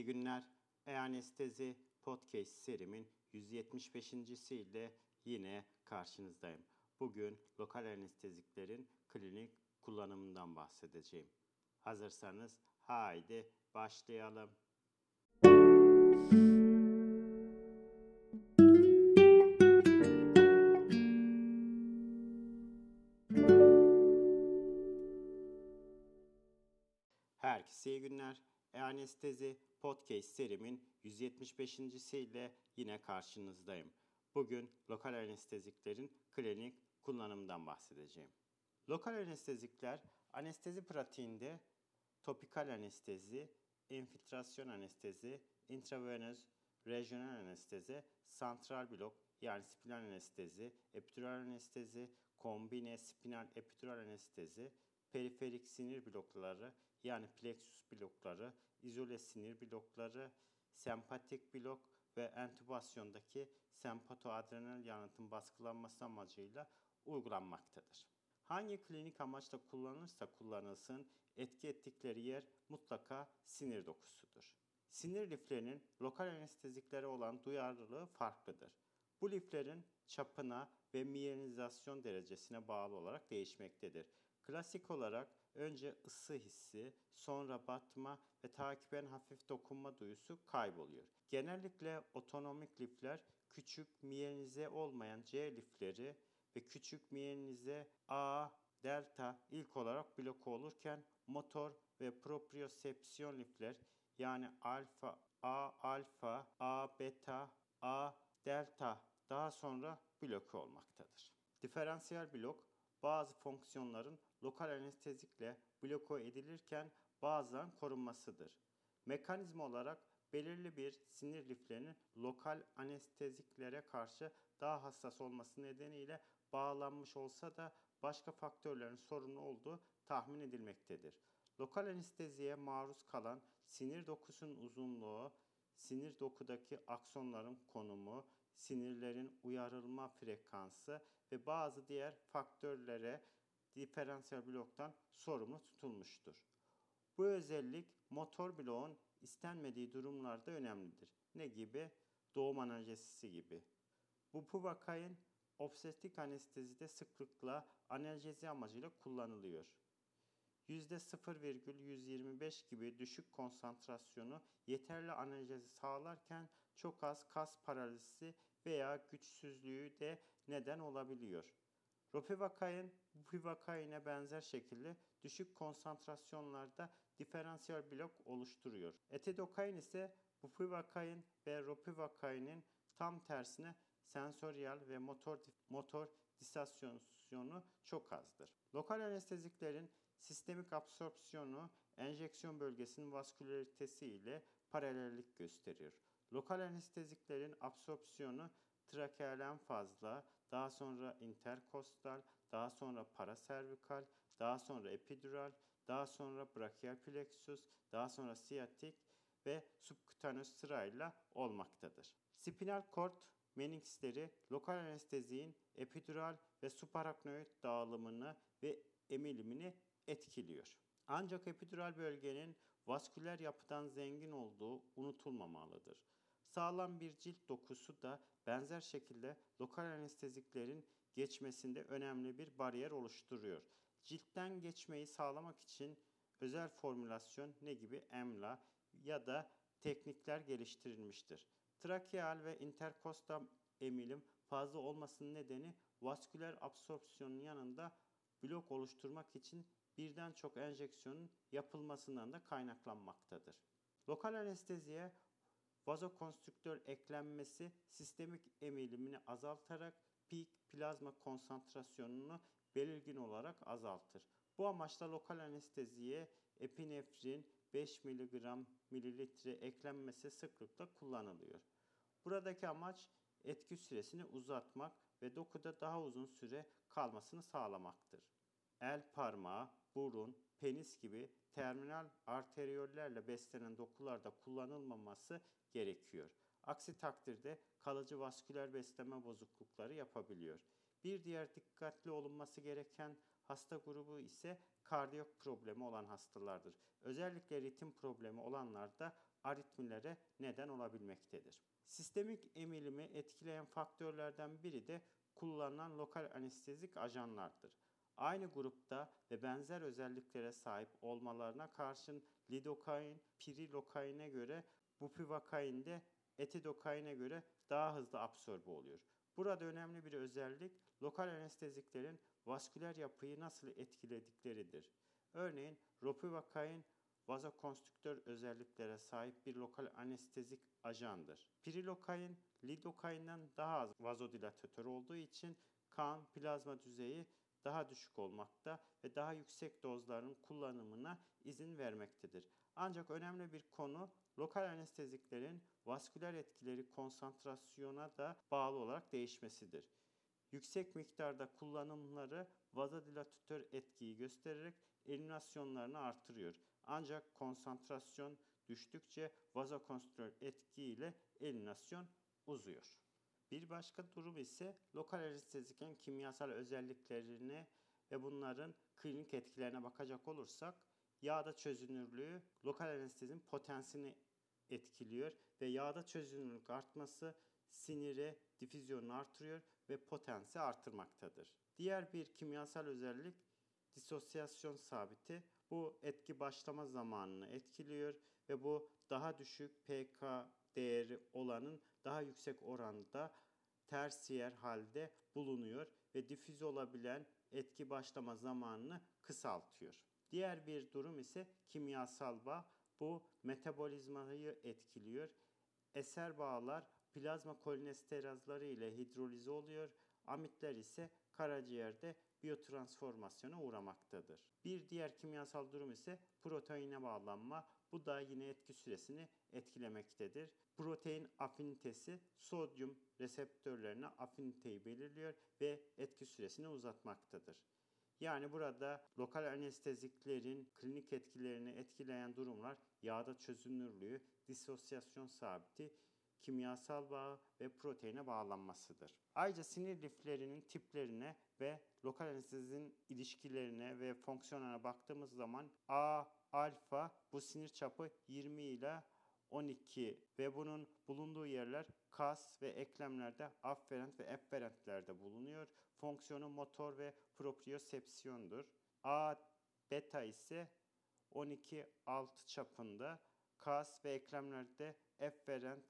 İyi günler. E-Anestezi Podcast serimin 175. ile yine karşınızdayım. Bugün lokal anesteziklerin klinik kullanımından bahsedeceğim. Hazırsanız haydi başlayalım. Herkese iyi günler. E-Anestezi Podcast serimin 175. ile yine karşınızdayım. Bugün lokal anesteziklerin klinik kullanımından bahsedeceğim. Lokal anestezikler anestezi pratiğinde topikal anestezi, infiltrasyon anestezi, intravenöz, rejyonel anestezi, santral blok yani spinal anestezi, epidural anestezi, kombine spinal epidural anestezi, periferik sinir blokları yani plexus blokları, izole sinir blokları, sempatik blok ve entübasyondaki sempatoadrenal yanıtın baskılanması amacıyla uygulanmaktadır. Hangi klinik amaçla kullanılırsa kullanılsın etki ettikleri yer mutlaka sinir dokusudur. Sinir liflerinin lokal anesteziklere olan duyarlılığı farklıdır. Bu liflerin çapına ve miyelinizasyon derecesine bağlı olarak değişmektedir. Klasik olarak önce ısı hissi, sonra batma ve takiben hafif dokunma duyusu kayboluyor. Genellikle otonomik lifler küçük miyelize olmayan C lifleri ve küçük miyelize A, delta ilk olarak bloke olurken motor ve propriosepsiyon lifler yani alfa, A alfa, A beta, A delta daha sonra bloke olmaktadır. Diferansiyel blok bazı fonksiyonların lokal anestezikle bloke edilirken bazen korunmasıdır. Mekanizma olarak belirli bir sinir liflerinin lokal anesteziklere karşı daha hassas olması nedeniyle bağlanmış olsa da başka faktörlerin sorunu olduğu tahmin edilmektedir. Lokal anesteziye maruz kalan sinir dokusunun uzunluğu, sinir dokudaki aksonların konumu, sinirlerin uyarılma frekansı ve bazı diğer faktörlere diferansiyel bloktan sorumlu tutulmuştur. Bu özellik motor bloğun istenmediği durumlarda önemlidir. Ne gibi? Doğum analjezisi gibi. Bu puvakain obstetrik anestezide sıklıkla analjezi amacıyla kullanılıyor. %0,125 gibi düşük konsantrasyonu yeterli analjezi sağlarken çok az kas paralizisi veya güçsüzlüğü de neden olabiliyor. Ropivakain, bupivakaine benzer şekilde düşük konsantrasyonlarda diferansiyel blok oluşturuyor. Etidokain ise bupivakain ve ropivakainin tam tersine sensoryal ve motor motor disasyonu çok azdır. Lokal anesteziklerin sistemik absorpsiyonu enjeksiyon bölgesinin vaskülaritesi ile paralellik gösteriyor. Lokal anesteziklerin absorpsiyonu trakeal en fazla, daha sonra interkostal, daha sonra paraservikal, daha sonra epidural, daha sonra brachial plexus, daha sonra siyatik ve subkutanös sırayla olmaktadır. Spinal kort meninksleri lokal anesteziğin epidural ve supraraknoid dağılımını ve emilimini etkiliyor. Ancak epidural bölgenin vasküler yapıdan zengin olduğu unutulmamalıdır. Sağlam bir cilt dokusu da benzer şekilde lokal anesteziklerin geçmesinde önemli bir bariyer oluşturuyor. Ciltten geçmeyi sağlamak için özel formülasyon ne gibi EMLA ya da teknikler geliştirilmiştir. Trakeal ve interkostal emilim fazla olmasının nedeni vasküler absorpsiyonun yanında blok oluşturmak için birden çok enjeksiyonun yapılmasından da kaynaklanmaktadır. Lokal anesteziye vazokonstrüktör eklenmesi sistemik emilimini azaltarak peak plazma konsantrasyonunu belirgin olarak azaltır. Bu amaçla lokal anesteziye epinefrin 5 mg mililitre eklenmesi sıklıkla kullanılıyor. Buradaki amaç etki süresini uzatmak ve dokuda daha uzun süre kalmasını sağlamaktır. El parmağı, burun, penis gibi terminal arteriyollerle beslenen dokularda kullanılmaması gerekiyor. Aksi takdirde kalıcı vasküler besleme bozuklukları yapabiliyor. Bir diğer dikkatli olunması gereken hasta grubu ise kardiyak problemi olan hastalardır. Özellikle ritim problemi olanlarda aritmilere neden olabilmektedir. Sistemik emilimi etkileyen faktörlerden biri de kullanılan lokal anestezik ajanlardır. Aynı grupta ve benzer özelliklere sahip olmalarına karşın lidokain, pirilokaine göre bupivakain de etidokaine göre daha hızlı absorbe oluyor. Burada önemli bir özellik lokal anesteziklerin vasküler yapıyı nasıl etkiledikleridir. Örneğin ropivakain vazokonstrüktör özelliklere sahip bir lokal anestezik ajandır. Pirilokain, lidokainden daha az vazodilatör olduğu için kan plazma düzeyi daha düşük olmakta ve daha yüksek dozların kullanımına izin vermektedir. Ancak önemli bir konu lokal anesteziklerin vasküler etkileri konsantrasyona da bağlı olarak değişmesidir. Yüksek miktarda kullanımları vazodilatör etkiyi göstererek eliminasyonlarını artırıyor. Ancak konsantrasyon düştükçe vazokonstrüktör etkiyle eliminasyon uzuyor. Bir başka durum ise lokal anestezikin kimyasal özelliklerine ve bunların klinik etkilerine bakacak olursak yağda çözünürlüğü lokal anestezinin potensini etkiliyor ve yağda çözünürlük artması sinire difüzyonunu artırıyor ve potensi artırmaktadır. Diğer bir kimyasal özellik disosyasyon sabiti. Bu etki başlama zamanını etkiliyor ve bu daha düşük pK değeri olanın daha yüksek oranda tersiyer halde bulunuyor ve difüze olabilen etki başlama zamanını kısaltıyor. Diğer bir durum ise kimyasal bağ. Bu metabolizmayı etkiliyor. Eser bağlar plazma kolinesterazları ile hidrolize oluyor. Amitler ise karaciğerde biyotransformasyona uğramaktadır. Bir diğer kimyasal durum ise proteine bağlanma. Bu da yine etki süresini etkilemektedir. Protein afinitesi sodyum reseptörlerine afiniteyi belirliyor ve etki süresini uzatmaktadır. Yani burada lokal anesteziklerin klinik etkilerini etkileyen durumlar yağda çözünürlüğü, disosyasyon sabiti, kimyasal bağ ve proteine bağlanmasıdır. Ayrıca sinir liflerinin tiplerine ve lokal anestezinin ilişkilerine ve fonksiyonlarına baktığımız zaman A, alfa bu sinir çapı 20 ile 12 ve bunun bulunduğu yerler kas ve eklemlerde afferent ve efferentlerde bulunuyor. Fonksiyonu motor ve propriosepsiyondur. A beta ise 12 6 çapında kas ve eklemlerde efferent,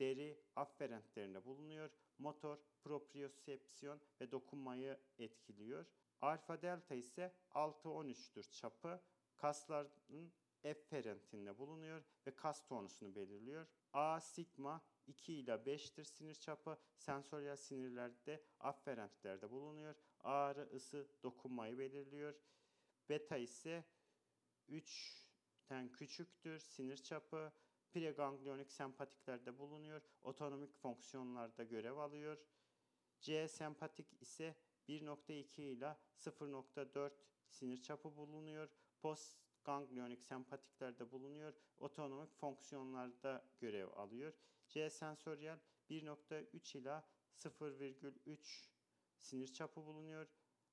deri afferentlerinde bulunuyor. Motor, propriosepsiyon ve dokunmayı etkiliyor. Alfa delta ise 6-13'tür çapı. Kasların efferentinde bulunuyor ve kas tonusunu belirliyor. A sigma 2 ile 5'tir sinir çapı. Sensörel sinirlerde afferentlerde bulunuyor. Ağrı, ısı, dokunmayı belirliyor. Beta ise 3'ten küçüktür sinir çapı. Preganglionik sempatiklerde bulunuyor. Otonomik fonksiyonlarda görev alıyor. C sempatik ise 1.2 ile 0.4 sinir çapı bulunuyor. Post ganglionik sempatiklerde bulunuyor. Otonomik fonksiyonlarda görev alıyor. C sensöriyel 1.3 ila 0,3 sinir çapı bulunuyor.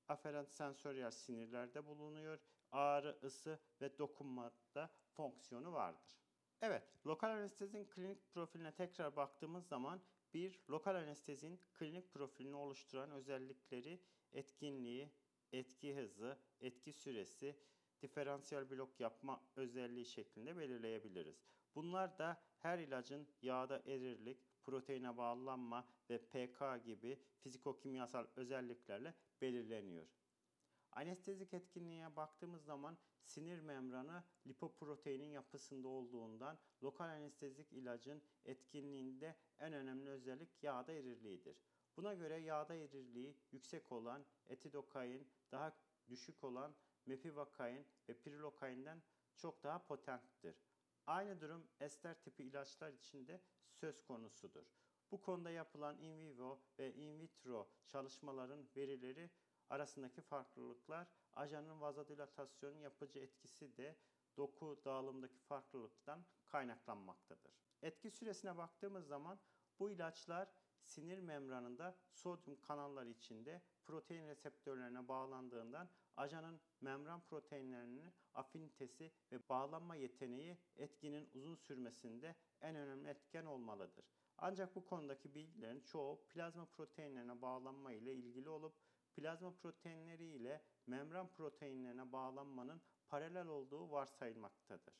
Aferent sensöriyel sinirlerde bulunuyor. Ağrı, ısı ve dokunmada fonksiyonu vardır. Evet, lokal anestezinin klinik profiline tekrar baktığımız zaman bir lokal anestezinin klinik profilini oluşturan özellikleri etkinliği, etki hızı, etki süresi, diferansiyel blok yapma özelliği şeklinde belirleyebiliriz. Bunlar da her ilacın yağda erirlik, proteine bağlanma ve pK gibi fizikokimyasal özelliklerle belirleniyor. Anestezik etkinliğe baktığımız zaman sinir membranı lipoproteinin yapısında olduğundan lokal anestezik ilacın etkinliğinde en önemli özellik yağda erirliğidir. Buna göre yağda erirliği yüksek olan etidokain, daha düşük olan mepivakain ve pirilokain'den çok daha potenttir. Aynı durum ester tipi ilaçlar için de söz konusudur. Bu konuda yapılan in vivo ve in vitro çalışmaların verileri arasındaki farklılıklar ajanın vazodilatasyon yapıcı etkisi de doku dağılımdaki farklılıktan kaynaklanmaktadır. Etki süresine baktığımız zaman bu ilaçlar sinir membranında sodyum kanalları içinde protein reseptörlerine bağlandığından ajanın membran proteinlerinin afinitesi ve bağlanma yeteneği etkinin uzun sürmesinde en önemli etken olmalıdır. Ancak bu konudaki bilgilerin çoğu plazma proteinlerine bağlanma ile ilgili olup plazma proteinleri ile membran proteinlerine bağlanmanın paralel olduğu varsayılmaktadır.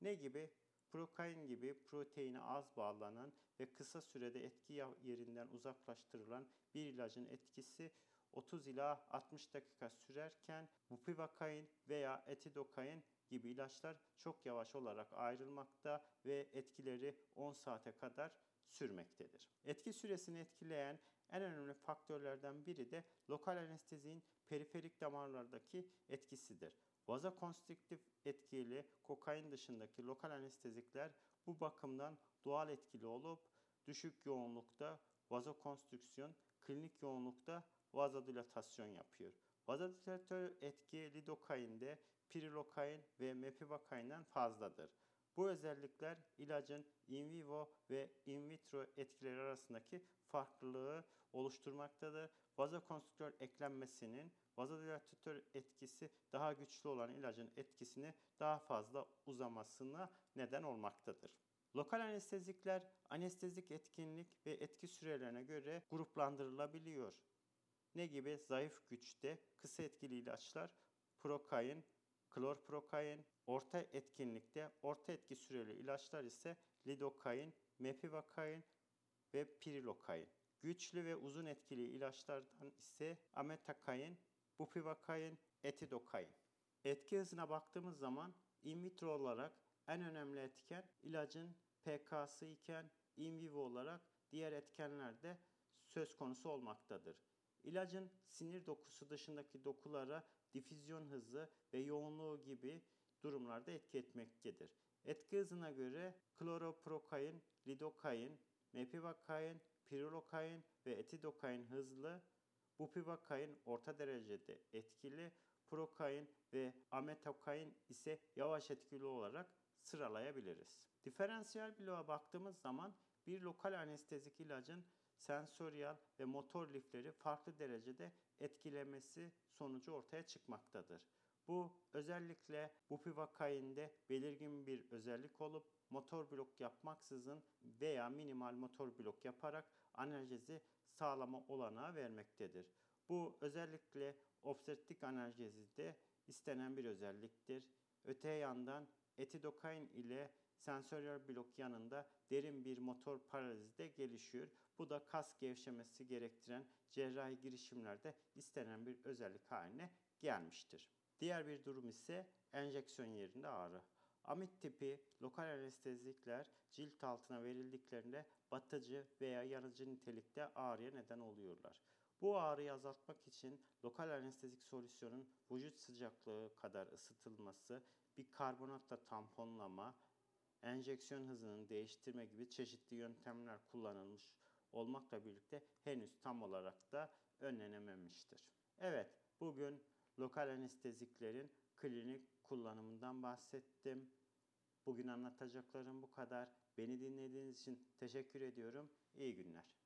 Ne gibi? Prokain gibi proteine az bağlanan ve kısa sürede etki yerinden uzaklaştırılan bir ilacın etkisi 30 ila 60 dakika sürerken bupivacain veya etidokain gibi ilaçlar çok yavaş olarak ayrılmakta ve etkileri 10 saate kadar sürmektedir. Etki süresini etkileyen en önemli faktörlerden biri de lokal anesteziğin periferik damarlardaki etkisidir. Vazokonstriktif etkili kokain dışındaki lokal anestezikler bu bakımdan doğal etkili olup düşük yoğunlukta vazokonstrüksiyon, klinik yoğunlukta vazodilatasyon yapıyor. Vazodilatör etki lidokainde pirilokain ve mepivakainden fazladır. Bu özellikler ilacın in vivo ve in vitro etkileri arasındaki farklılığı oluşturmaktadır. Vazokonstrüktör eklenmesinin vazodilatör etkisi daha güçlü olan ilacın etkisini daha fazla uzamasına neden olmaktadır. Lokal anestezikler anestezik etkinlik ve etki sürelerine göre gruplandırılabiliyor. Ne gibi? Zayıf güçte kısa etkili ilaçlar prokain, klorprokain, orta etkinlikte orta etki süreli ilaçlar ise lidokain, mepivakain ve pirilokain. Güçlü ve uzun etkili ilaçlardan ise ametakain, bupivakain, etidokain. Etki hızına baktığımız zaman in vitro olarak en önemli etken ilacın PK'sı iken in vivo olarak diğer etkenler de söz konusu olmaktadır. İlacın sinir dokusu dışındaki dokulara difüzyon hızı ve yoğunluğu gibi durumlarda etki etmektedir. Etki hızına göre kloroprokain, lidokain, mepivakain, pirilokain ve etidokain hızlı, bupivakain orta derecede etkili, prokain ve ametokain ise yavaş etkili olarak sıralayabiliriz. Diferansiyel bloğa baktığımız zaman bir lokal anestezik ilacın sensöriyel ve motor lifleri farklı derecede etkilemesi sonucu ortaya çıkmaktadır. Bu özellikle bupivakainde belirgin bir özellik olup motor blok yapmaksızın veya minimal motor blok yaparak analjezi sağlama olanağı vermektedir. Bu özellikle obstetrik analjezide istenen bir özelliktir. Öte yandan etidokain ile sensöriyel blok yanında derin bir motor paralizi de gelişiyor. Bu da kas gevşemesi gerektiren cerrahi girişimlerde istenen bir özellik haline gelmiştir. Diğer bir durum ise enjeksiyon yerinde ağrı. Amit tipi lokal anestezikler cilt altına verildiklerinde batıcı veya yanıcı nitelikte ağrıya neden oluyorlar. Bu ağrıyı azaltmak için lokal anestezik solüsyonun vücut sıcaklığı kadar ısıtılması, bir karbonatla tamponlama, enjeksiyon hızının değiştirme gibi çeşitli yöntemler kullanılmış olmakla birlikte henüz tam olarak da önlenememiştir. Evet, bugün lokal anesteziklerin klinik kullanımından bahsettim. Bugün anlatacaklarım bu kadar. Beni dinlediğiniz için teşekkür ediyorum. İyi günler.